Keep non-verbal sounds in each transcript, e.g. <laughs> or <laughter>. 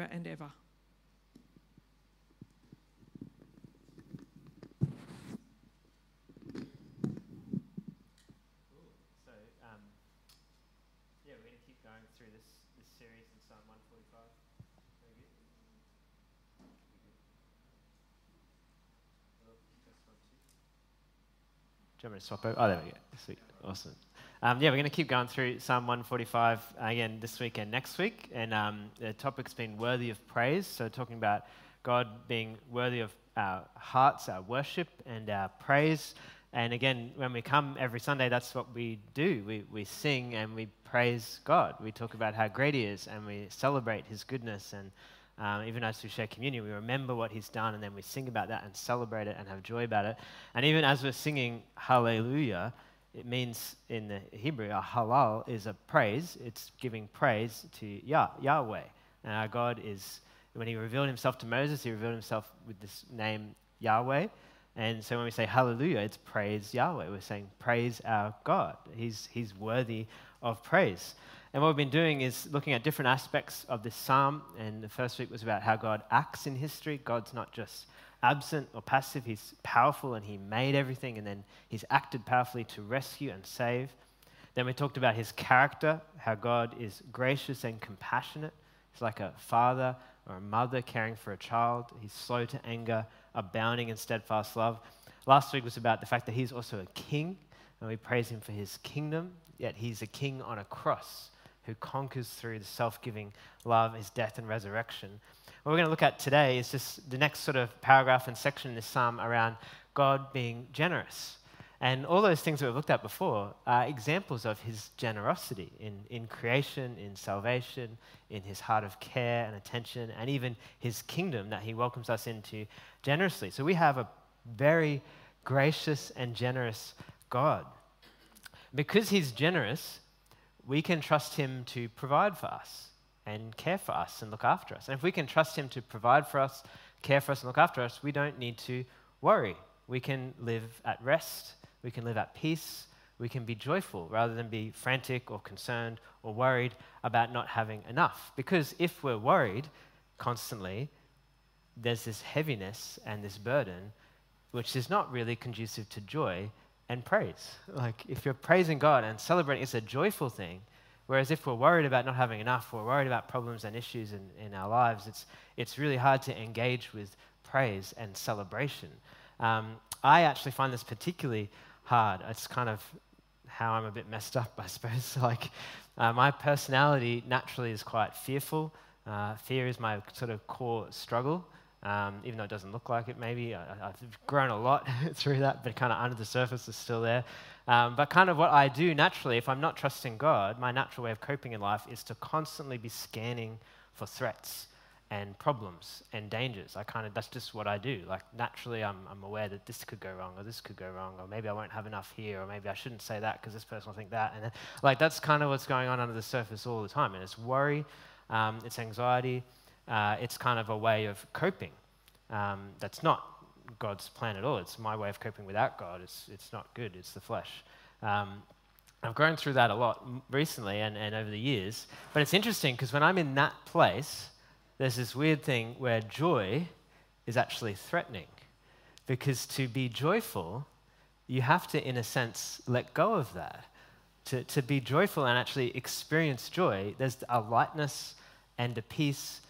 and ever. So, um, yeah, we're going to keep going through this, this series in Psalm 145. Very good. Oh, just one, two. Do you want me to swap over? Oh, there we go. Sweet. Awesome. Um, yeah, we're going to keep going through Psalm 145 again this week and next week. And um, the topic's been worthy of praise. So, talking about God being worthy of our hearts, our worship, and our praise. And again, when we come every Sunday, that's what we do. We, we sing and we praise God. We talk about how great He is and we celebrate His goodness. And um, even as we share communion, we remember what He's done and then we sing about that and celebrate it and have joy about it. And even as we're singing Hallelujah, it means in the Hebrew, a halal is a praise. It's giving praise to Yah, Yahweh. And our God is, when He revealed Himself to Moses, He revealed Himself with this name Yahweh. And so when we say hallelujah, it's praise Yahweh. We're saying praise our God. He's, he's worthy of praise. And what we've been doing is looking at different aspects of this psalm. And the first week was about how God acts in history. God's not just absent or passive, He's powerful and He made everything, and then He's acted powerfully to rescue and save. Then we talked about His character, how God is gracious and compassionate. He's like a father or a mother caring for a child. He's slow to anger, abounding in steadfast love. Last week was about the fact that he's also a king, and we praise him for his kingdom, yet he's a king on a cross who conquers through the self giving love, his death and resurrection. What we're going to look at today is just the next sort of paragraph and section in this psalm around God being generous. And all those things that we've looked at before are examples of his generosity in, in creation, in salvation, in his heart of care and attention, and even his kingdom that he welcomes us into generously. So we have a very gracious and generous God. Because he's generous, we can trust him to provide for us and care for us and look after us. And if we can trust him to provide for us, care for us, and look after us, we don't need to worry. We can live at rest we can live at peace, we can be joyful rather than be frantic or concerned or worried about not having enough. Because if we're worried constantly, there's this heaviness and this burden, which is not really conducive to joy and praise. Like, if you're praising God and celebrating, it's a joyful thing. Whereas if we're worried about not having enough, we're worried about problems and issues in, in our lives, it's, it's really hard to engage with praise and celebration. Um, I actually find this particularly hard. It's kind of how I'm a bit messed up, <laughs> I suppose. <laughs> like, uh, my personality naturally is quite fearful. Uh, fear is my sort of core struggle, um, even though it doesn't look like it, maybe. I, have grown a lot <laughs> through that, but kind of under the surface is still there. Um, but kind of what I do naturally, if I'm not trusting God, my natural way of coping in life is to constantly be scanning for threats and problems and dangers. I kind of, that's just what I do. Like, naturally, I'm, I'm aware that this could go wrong, or this could go wrong, or maybe I won't have enough here, or maybe I shouldn't say that because this person will think that. And, like, that's kind of what's going on under the surface all the time. And it's worry, um, it's anxiety, uh, it's kind of a way of coping. Um, that's not God's plan at all. It's my way of coping without God. It's, it's not good, it's the flesh. Um, I've grown through that a lot recently and, and over the years. But it's interesting because when I'm in that place, there's this weird thing where joy is actually threatening. Because to be joyful, you have to, in a sense, let go of that. To, to be joyful and actually experience joy, there's a lightness and a peace.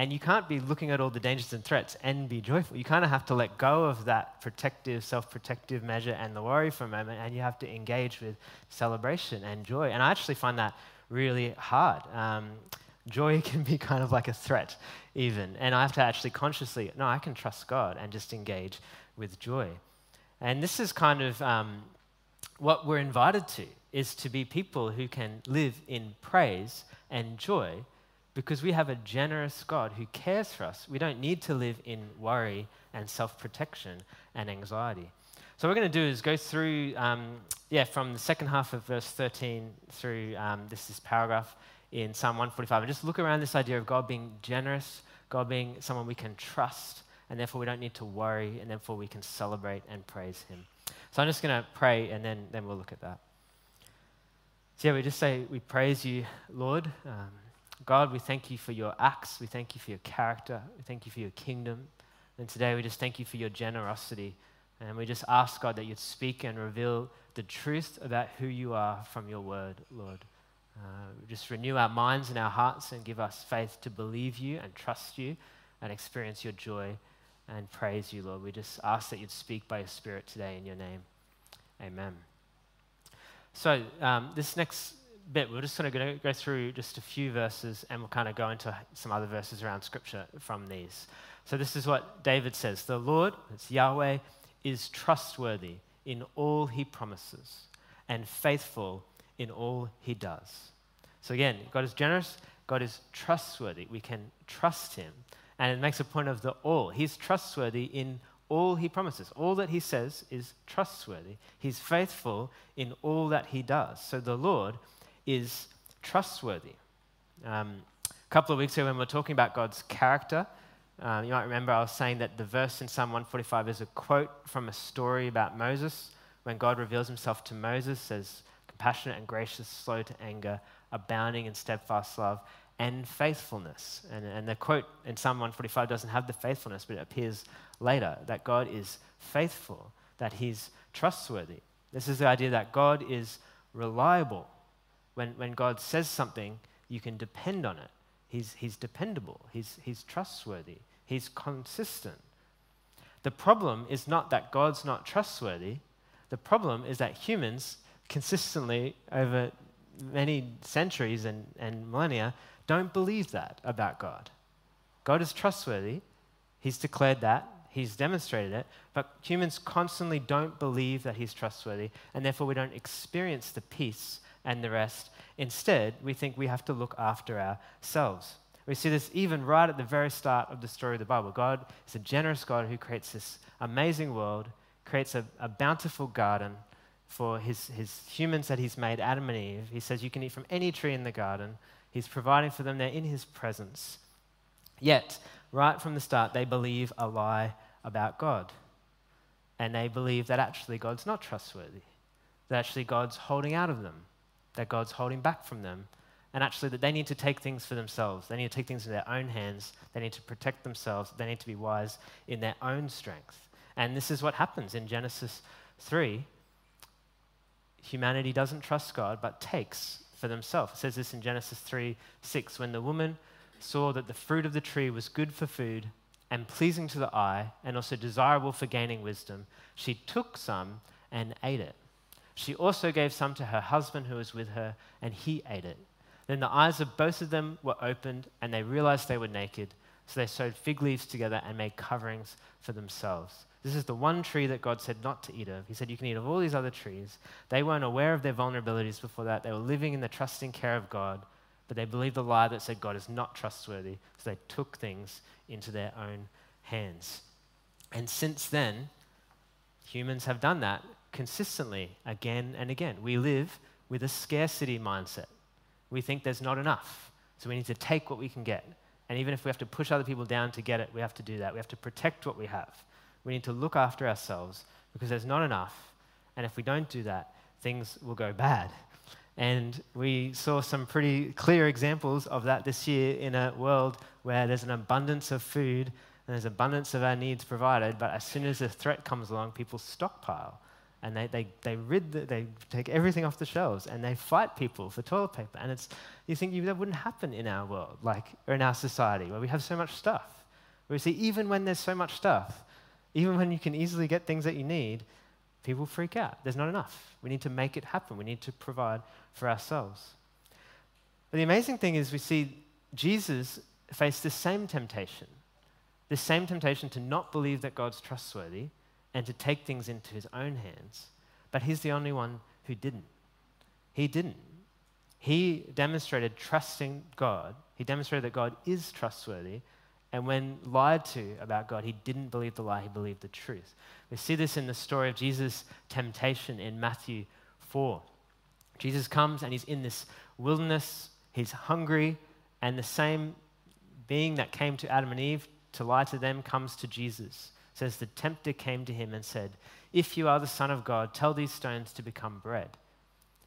And you can't be looking at all the dangers and threats and be joyful. You kind of have to let go of that protective, self protective measure and the worry for a moment, and you have to engage with celebration and joy. And I actually find that really hard. Um, joy <laughs> can be kind of like a threat, even. And I have to actually consciously, no, I can trust God and just engage with joy. And this is kind of um, what we're invited to, is to be people who can live in praise and joy because we have a generous God who cares for us. We don't need to live in worry and self protection and anxiety. So, what we're going to do is go through, um, yeah, from the second half of verse 13 through um, this, this paragraph in Psalm 145 and just look around this idea of God being generous, God being someone we can trust, and therefore we don't need to worry, and therefore we can celebrate and praise Him. So I'm just going to pray and then, then we'll look at that. So, yeah, we just say, We praise you, Lord. Um, God, we thank you for your acts. We thank you for your character. We thank you for your kingdom. And today we just thank you for your generosity. And we just ask, God, that you'd speak and reveal the truth about who you are from your word, Lord. Uh, just renew our minds and our hearts and give us faith to believe you and trust you and experience your joy and praise you, Lord. We just ask that you'd speak by your Spirit today in your name. Amen. So, um, this next bit, we're just going to go through just a few verses and we'll kind of go into some other verses around Scripture from these. So, this is what David says The Lord, it's Yahweh, is trustworthy in all he promises and faithful in all he does. So, again, God is generous, God is trustworthy. We can trust him. And it makes a point of the all. He's trustworthy in all he promises. All that he says is trustworthy. He's faithful in all that he does. So the Lord is trustworthy. Um, a couple of weeks ago, when we were talking about God's character, um, you might remember I was saying that the verse in Psalm 145 is a quote from a story about Moses. When God reveals himself to Moses, says, compassionate and gracious, slow to anger, abounding in steadfast love and faithfulness. And, and the quote in Psalm 145 doesn't have the faithfulness, but it appears later that God is faithful, that he's trustworthy. This is the idea that God is reliable. When, when God says something, you can depend on it. He's, he's dependable, he's, he's trustworthy, he's consistent. The problem is not that God's not trustworthy, the problem is that humans consistently, over many centuries and, and millennia, don't believe that about God. God is trustworthy, He's declared that, He's demonstrated it, but humans constantly don't believe that He's trustworthy, and therefore we don't experience the peace and the rest. Instead, we think we have to look after ourselves. We see this even right at the very start of the story of the Bible. God is a generous God who creates this amazing world, creates a, a bountiful garden for his, his humans that he's made, Adam and Eve. He says, You can eat from any tree in the garden. He's providing for them, they're in his presence. Yet, right from the start, they believe a lie about God. And they believe that actually God's not trustworthy, that actually God's holding out of them, that God's holding back from them, and actually that they need to take things for themselves. They need to take things in their own hands. They need to protect themselves. They need to be wise in their own strength. And this is what happens in Genesis 3. Humanity doesn't trust God, but takes for themselves. It says this in Genesis 3 6. When the woman saw that the fruit of the tree was good for food and pleasing to the eye and also desirable for gaining wisdom, she took some and ate it. She also gave some to her husband who was with her, and he ate it. Then the eyes of both of them were opened, and they realized they were naked. So they sewed fig leaves together and made coverings for themselves. This is the one tree that God said not to eat of. He said, You can eat of all these other trees. They weren't aware of their vulnerabilities before that. They were living in the trusting care of God, but they believed the lie that said God is not trustworthy. So they took things into their own hands. And since then, humans have done that consistently again and again. We live with a scarcity mindset. We think there's not enough, so we need to take what we can get. And even if we have to push other people down to get it, we have to do that. We have to protect what we have. We need to look after ourselves because there's not enough. And if we don't do that, things will go bad. And we saw some pretty clear examples of that this year in a world where there's an abundance of food and there's abundance of our needs provided, but as soon as a threat comes along, people stockpile and they, they, they rid the, they take everything off the shelves and they fight people for toilet paper. And it's, you think that wouldn't happen in our world, like, or in our society where we have so much stuff. Where we see even when there's so much stuff, even when you can easily get things that you need, people freak out. There's not enough. We need to make it happen. We need to provide for ourselves. But the amazing thing is, we see Jesus face the same temptation the same temptation to not believe that God's trustworthy and to take things into his own hands. But he's the only one who didn't. He didn't. He demonstrated trusting God. He demonstrated that God is trustworthy and when lied to about God, he didn't believe the lie, he believed the truth. We see this in the story of Jesus' temptation in Matthew 4. Jesus comes and he's in this wilderness, he's hungry, and the same being that came to Adam and Eve to lie to them comes to Jesus. Says the tempter came to him and said, If you are the Son of God, tell these stones to become bread.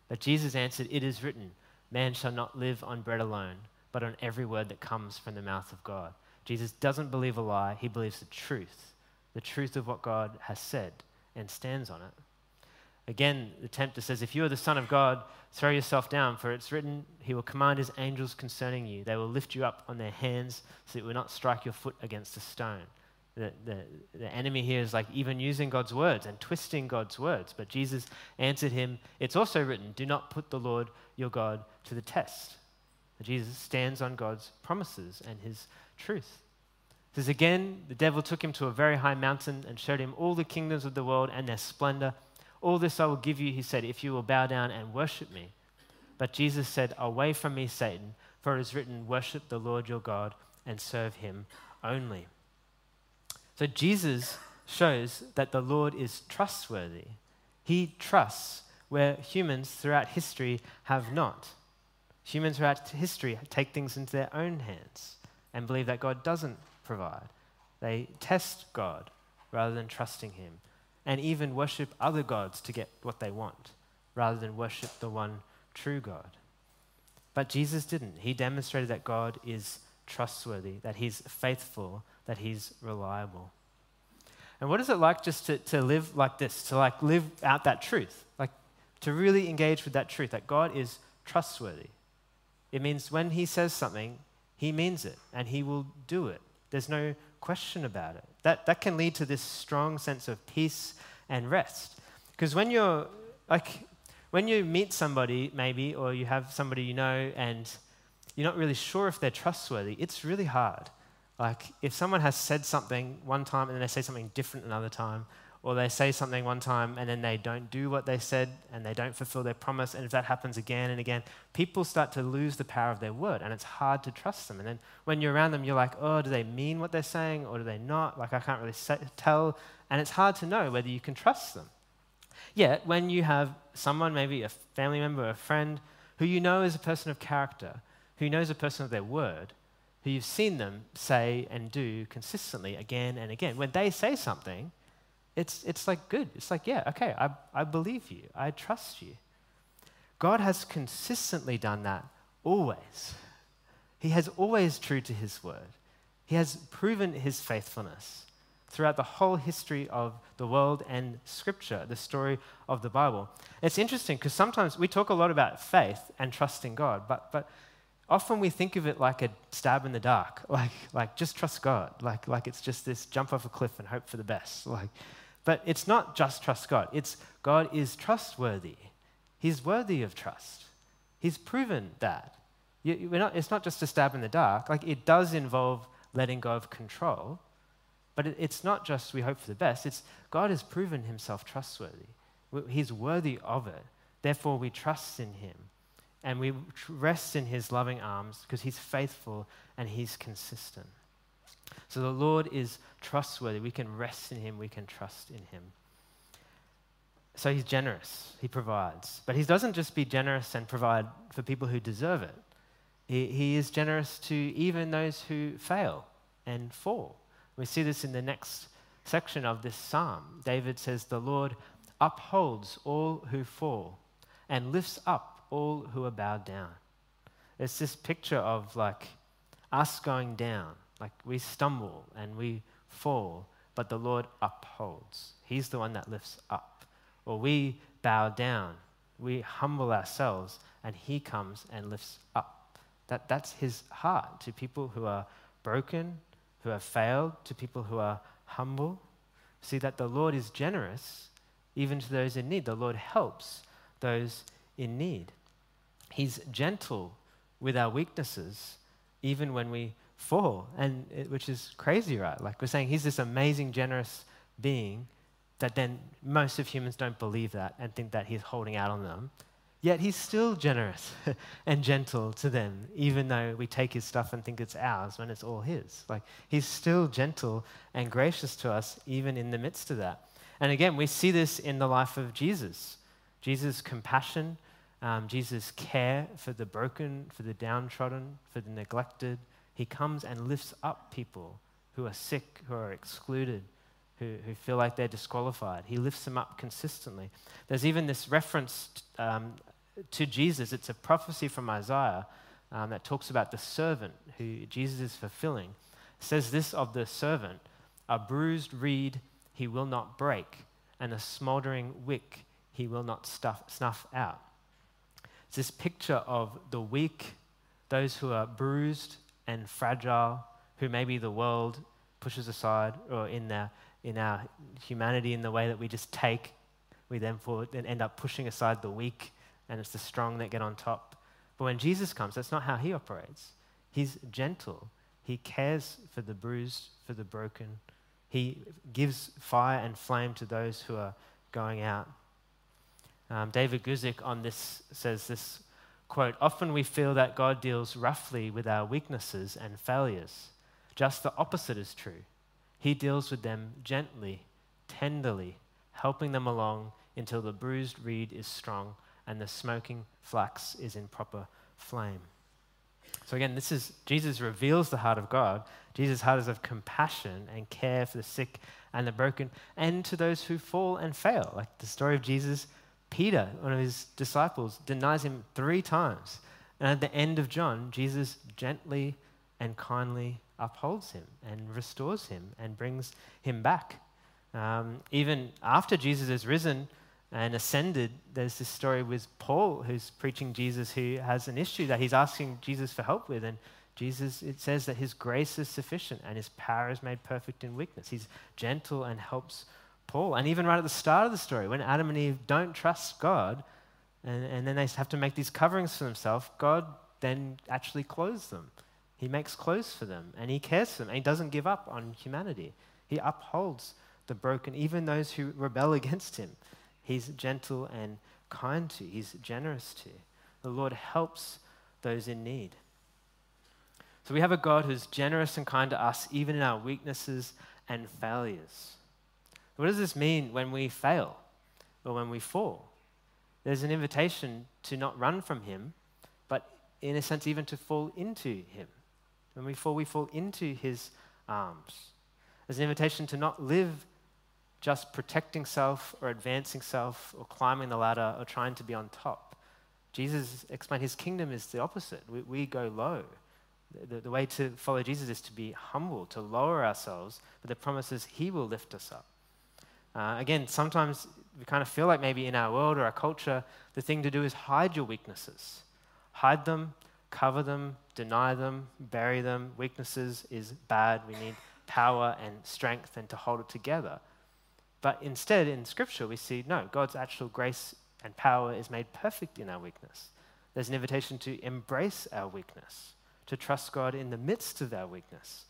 But Jesus answered, It is written, Man shall not live on bread alone but on every word that comes from the mouth of God. Jesus doesn't believe a lie, he believes the truth, the truth of what God has said, and stands on it. Again, the tempter says, If you are the Son of God, throw yourself down, for it's written, He will command His angels concerning you. They will lift you up on their hands so that you will not strike your foot against a stone. The, the, the enemy here is like even using God's words and twisting God's words. But Jesus answered him, It's also written, Do not put the Lord your God to the test. Jesus stands on God's promises and his truth. It says again, the devil took him to a very high mountain and showed him all the kingdoms of the world and their splendor. All this I will give you, he said, if you will bow down and worship me. But Jesus said, Away from me, Satan, for it is written, Worship the Lord your God and serve him only. So Jesus shows that the Lord is trustworthy. He trusts where humans throughout history have not. Humans throughout history take things into their own hands and believe that God doesn't provide. They test God rather than trusting Him and even worship other gods to get what they want rather than worship the one true God. But Jesus didn't. He demonstrated that God is trustworthy, that He's faithful, that He's reliable. And what is it like just to, to live like this, to like live out that truth, like to really engage with that truth that God is trustworthy? It means when He says something, He means it and He will do it. There's no question about it. That, that can lead to this strong sense of peace and rest. Because when you're, like, when you meet somebody, maybe, or you have somebody you know, and you're not really sure if they're trustworthy, it's really hard. Like, if someone has said something one time and then they say something different another time, or they say something one time and then they don't do what they said and they don't fulfill their promise. And if that happens again and again, people start to lose the power of their word and it's hard to trust them. And then when you're around them, you're like, oh, do they mean what they're saying or do they not? Like, I can't really say, tell. And it's hard to know whether you can trust them. Yet, when you have someone, maybe a family member, or a friend, who you know is a person of character, who knows a person of their word, who you've seen them say and do consistently again and again, when they say something, it's, it's like good. It's like, yeah, okay, I, I believe you. I trust you. God has consistently done that always. He has always true to his word. He has proven his faithfulness throughout the whole history of the world and scripture, the story of the Bible. It's interesting because sometimes we talk a lot about faith and trusting God, but, but often we think of it like a stab in the dark, <laughs> like, like just trust God, like, like it's just this jump off a cliff and hope for the best. <laughs> Like, but it's not just trust God, it's God is trustworthy. He's worthy of trust. He's proven that. You, not, it's not just a stab in the dark. Like it does involve letting go of control, but it, it's not just we hope for the best. It's God has proven himself trustworthy. He's worthy of it. Therefore, we trust in him and we rest in his loving arms because he's faithful and he's consistent. So the Lord is trustworthy. We can rest in him, we can trust in him. So he's generous, he provides. But he doesn't just be generous and provide for people who deserve it, he, he is generous to even those who fail and fall. We see this in the next section of this psalm. David says, The Lord upholds all who fall and lifts up all who are bowed down. It's this picture of like us going down like we stumble and we fall, but the Lord upholds. He's the one that lifts up. Or we bow down, we humble ourselves, and He comes and lifts up. That, that's His heart to people who are broken, who have failed, to people who are humble. See that the Lord is generous even to those in need. The Lord helps those in need. He's gentle with our weaknesses, even when we fall, and it, which is crazy, right? Like we're saying, he's this amazing, generous being that then most of humans don't believe that and think that he's holding out on them. Yet he's still generous <laughs> and gentle to them, even though we take his stuff and think it's ours when it's all his. Like he's still gentle and gracious to us, even in the midst of that. And again, we see this in the life of Jesus. Jesus' compassion, um, Jesus' care for the broken, for the downtrodden, for the neglected, he comes and lifts up people who are sick, who are excluded, who, who feel like they're disqualified. He lifts them up consistently. There's even this reference um, to Jesus. It's a prophecy from Isaiah um, that talks about the servant who Jesus is fulfilling. It says this of the servant a bruised reed he will not break, and a smouldering wick he will not stuff, snuff out. It's this picture of the weak, those who are bruised and fragile, who maybe the world pushes aside, or in, their, in our humanity, in the way that we just take, we then, then end up pushing aside the weak, and it's the strong that get on top. But when Jesus comes, that's not how he operates. He's gentle, he cares for the bruised, for the broken. He gives fire and flame to those who are going out. Um, David Guzik on this says this quote Often we feel that God deals roughly with our weaknesses and failures. Just the opposite is true. He deals with them gently, tenderly, helping them along until the bruised reed is strong and the smoking flax is in proper flame. So again, this is Jesus reveals the heart of God. Jesus' heart is of compassion and care for the sick and the broken, and to those who fall and fail. Like the story of Jesus, Peter, one of his disciples, denies him three times. And at the end of John, Jesus gently and kindly upholds him and restores him and brings him back. Um, even after Jesus has risen, and ascended, there's this story with Paul who's preaching Jesus who has an issue that he's asking Jesus for help with. And Jesus, it says that his grace is sufficient and his power is made perfect in weakness. He's gentle and helps Paul. And even right at the start of the story, when Adam and Eve don't trust God, and, and then they have to make these coverings for themselves, God then actually clothes them. He makes clothes for them and he cares for them and he doesn't give up on humanity. He upholds the broken, even those who rebel <laughs> against him. He's gentle and kind to, He's generous to. The Lord helps those in need. So we have a God who's generous and kind to us, even in our weaknesses and failures. What does this mean when we fail or when we fall? There's an invitation to not run from Him, but in a sense, even to fall into Him. When we fall, we fall into His arms. There's an invitation to not live just protecting self or advancing self or climbing the ladder or trying to be on top. Jesus explained his kingdom is the opposite. We, we go low. The, the, way to follow Jesus is to be humble, to lower ourselves, but the promise is he will lift us up. Uh, again, sometimes we kind of feel like maybe in our world or our culture, the thing to do is hide your weaknesses. Hide them, cover them, deny them, bury them. Weaknesses is bad. We need power and strength and to hold it together. But instead, in Scripture, we see no, God's actual grace and power is made perfect in our weakness. There's an invitation to embrace our weakness, to trust God in the midst of our weakness.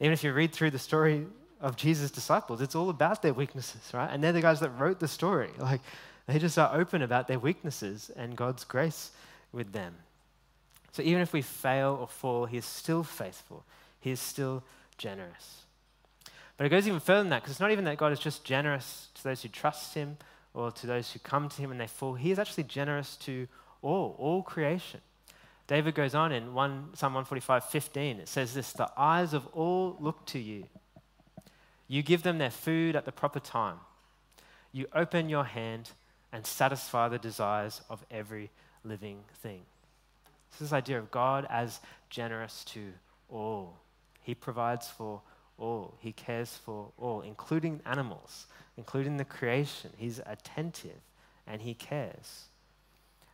Even if you read through the story of Jesus' disciples, it's all about their weaknesses, right? And they're the guys that wrote the story. <laughs> Like, they just are open about their weaknesses and God's grace with them. So even if we fail or fall, He is still faithful, He is still generous. But it goes even further than that because it's not even that God is just generous to those who trust Him or to those who come to Him and they fall. He is actually generous to all, all creation. David goes on in 1, Psalm 145, 15. It says this The eyes of all look to you. You give them their food at the proper time. You open your hand and satisfy the desires of every living thing. This idea of God as generous to all. He provides for all. He cares for all, including animals, including the creation. He's attentive and he cares.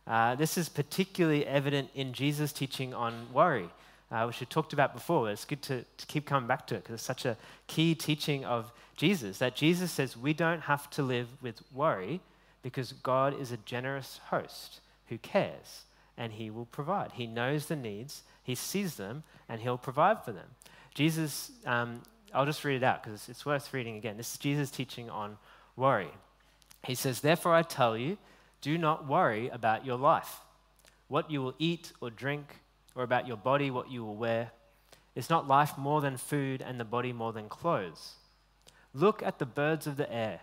Uh, this is particularly evident in Jesus' teaching on worry, uh, which we talked about before. It's good to, to keep coming back to it because it's such a key teaching of Jesus that Jesus says we don't have to live with worry because God is a generous host who cares and he will provide. He knows the needs, he sees them, and he'll provide for them. Jesus um, I'll just read it out because it's worth reading again. This is Jesus teaching on worry. He says, Therefore I tell you, do not worry about your life, what you will eat or drink, or about your body, what you will wear. Is not life more than food and the body more than clothes? Look at the birds of the air.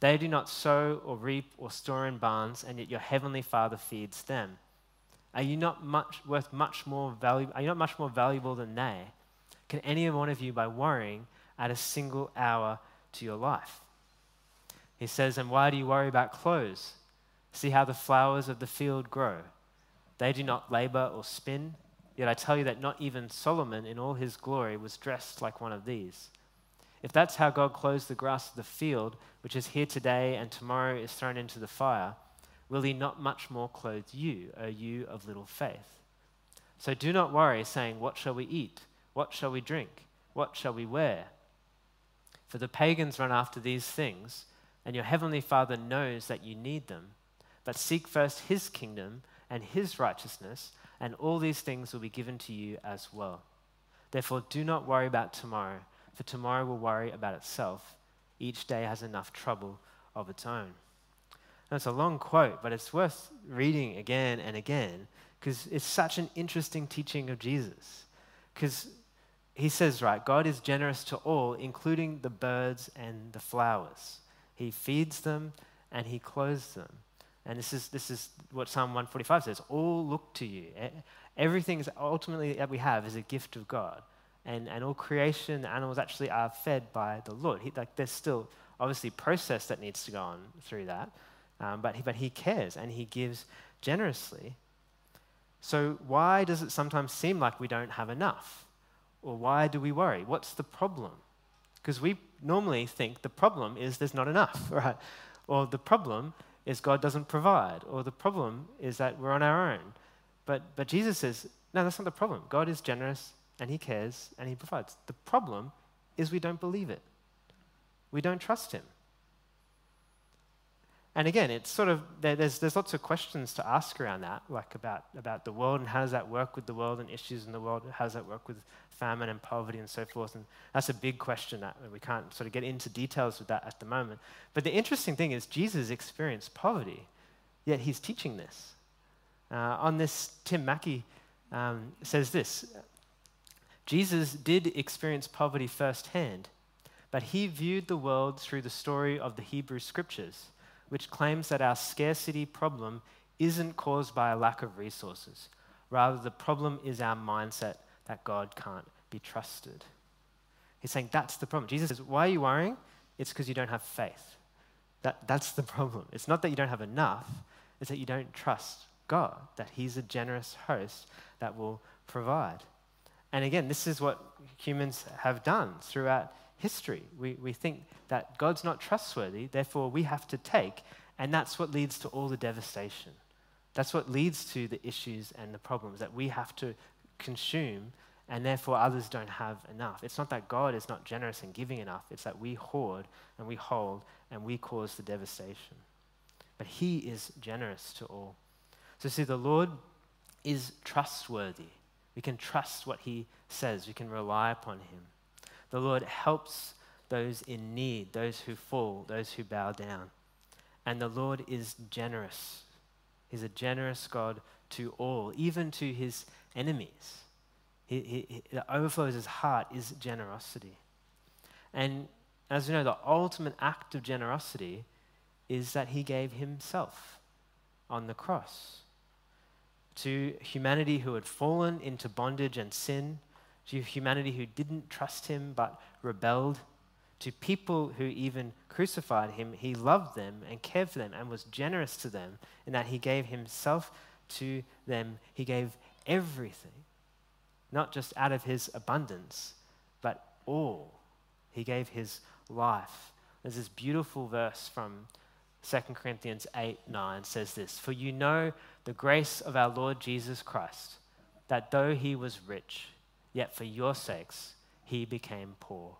They do not sow or reap or store in barns, and yet your heavenly Father feeds them. Are you not much worth much more valuable? Are you not much more valuable than they? Can any one of you, by worrying, add a single hour to your life? He says, And why do you worry about clothes? See how the flowers of the field grow. They do not labor or spin. Yet I tell you that not even Solomon in all his glory was dressed like one of these. If that's how God clothes the grass of the field, which is here today and tomorrow is thrown into the fire, will he not much more clothe you, O you of little faith? So do not worry, saying, What shall we eat? What shall we drink? What shall we wear? For the pagans run after these things, and your heavenly Father knows that you need them. But seek first his kingdom and his righteousness and all these things will be given to you as well. Therefore, do not worry about tomorrow, for tomorrow will worry about itself. Each day has enough trouble of its own. It's a long quote, but it's worth reading again and again because it's such an interesting teaching of Jesus. Because he says, right, God is generous to all, including the birds and the flowers. He feeds them and he clothes them. And this is, this is what Psalm 145 says all look to you. Everything ultimately that we have is a gift of God. And, and all creation, the animals actually are fed by the Lord. He, like, there's still obviously process that needs to go on through that. Um, but, he, but he cares and he gives generously. So, why does it sometimes seem like we don't have enough? Or why do we worry? What's the problem? Because we normally think the problem is there's not enough, <laughs> right? Or the problem is God doesn't provide, or the problem is that we're on our own. But, but Jesus says, no, that's not the problem. God is generous and He cares and He provides. The problem is we don't believe it, we don't trust Him. And again, it's sort of, there's, there's lots of questions to ask around that, like about, about the world and how does that work with the world and issues in the world, how does that work with famine and poverty and so forth. And that's a big question that we can't sort of get into details with that at the moment. But the interesting thing is, Jesus experienced poverty, yet he's teaching this. Uh, on this, Tim Mackie um, says this Jesus did experience poverty firsthand, but he viewed the world through the story of the Hebrew scriptures which claims that our scarcity problem isn't caused by a lack of resources. Rather, the problem is our mindset that God can't be trusted. He's saying that's the problem. Jesus says, Why are you worrying? It's because you don't have faith. That, that's the problem. It's not that you don't have enough, it's that you don't trust God, that He's a generous host that will provide. And again, this is what humans have done throughout history. We, we think that God's not trustworthy, therefore we have to take, and that's what leads to all the devastation. That's what leads to the issues and the problems that we have to consume, and therefore others don't have enough. It's not that God is not generous in giving enough, it's that we hoard and we hold and we cause the devastation. But He is generous to all. So, see, the Lord is trustworthy. We can trust what He says, we can rely upon Him. The Lord helps those in need, those who fall, those who bow down. And the Lord is generous. He's a generous God to all, even to his enemies. He, he, he, the overflow of his heart is generosity. And as you know, the ultimate act of generosity is that he gave himself on the cross to humanity who had fallen into bondage and sin to humanity who didn't trust him but rebelled, to people who even crucified him, he loved them and cared for them and was generous to them in that he gave himself to them. He gave everything, not just out of his abundance, but all. He gave his life. There's this beautiful verse from 2 Corinthians 8 9 says this For you know the grace of our Lord Jesus Christ, that though he was rich, Yet for your sakes, he became poor,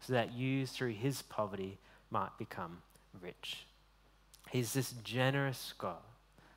so that you, through his poverty, might become rich. He's this generous God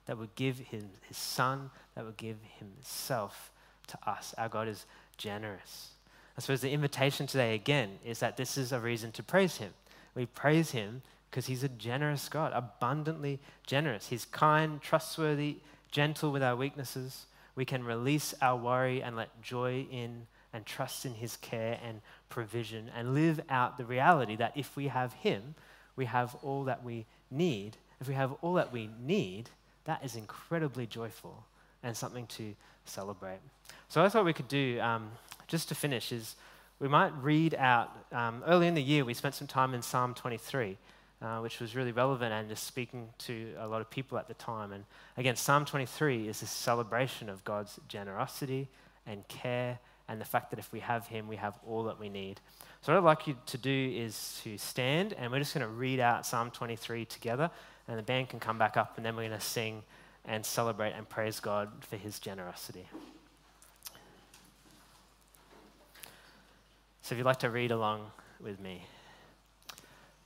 that would give him his son, that would give himself to us. Our God is generous. I suppose the invitation today, again, is that this is a reason to praise him. We praise him because he's a generous God, abundantly generous. He's kind, trustworthy, gentle with our weaknesses we can release our worry and let joy in and trust in His care and provision and live out the reality that if we have Him, we have all that we need. If we have all that we need, that is incredibly joyful and something to celebrate. So I thought we could do, um, just to finish, is we might read out, um, early in the year, we spent some time in Psalm 23. Uh, which was really relevant and just speaking to a lot of people at the time. And again, Psalm 23 is this celebration of God's generosity and care, and the fact that if we have Him, we have all that we need. So, what I'd like you to do is to stand, and we're just going to read out Psalm 23 together, and the band can come back up, and then we're going to sing and celebrate and praise God for His generosity. So, if you'd like to read along with me.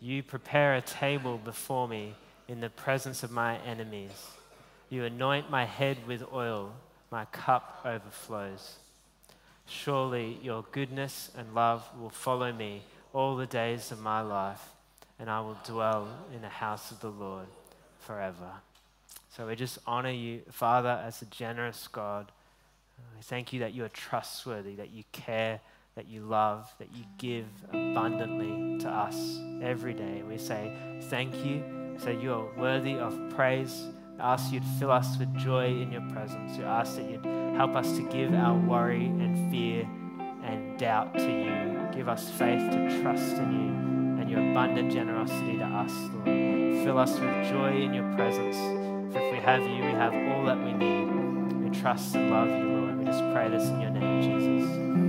You prepare a table before me in the presence of my enemies. You anoint my head with oil, my cup overflows. Surely your goodness and love will follow me all the days of my life, and I will dwell in the house of the Lord forever. So we just honor you, Father, as a generous God. We thank you that you are trustworthy, that you care that you love, that you give abundantly to us every day. We say thank you. So you are worthy of praise. I ask you to fill us with joy in your presence. We ask that you'd help us to give our worry and fear and doubt to you. Give us faith to trust in you and your abundant generosity to us, Lord. Fill us with joy in your presence. For if we have you, we have all that we need. We trust and love you, Lord. We just pray this in your name, Jesus.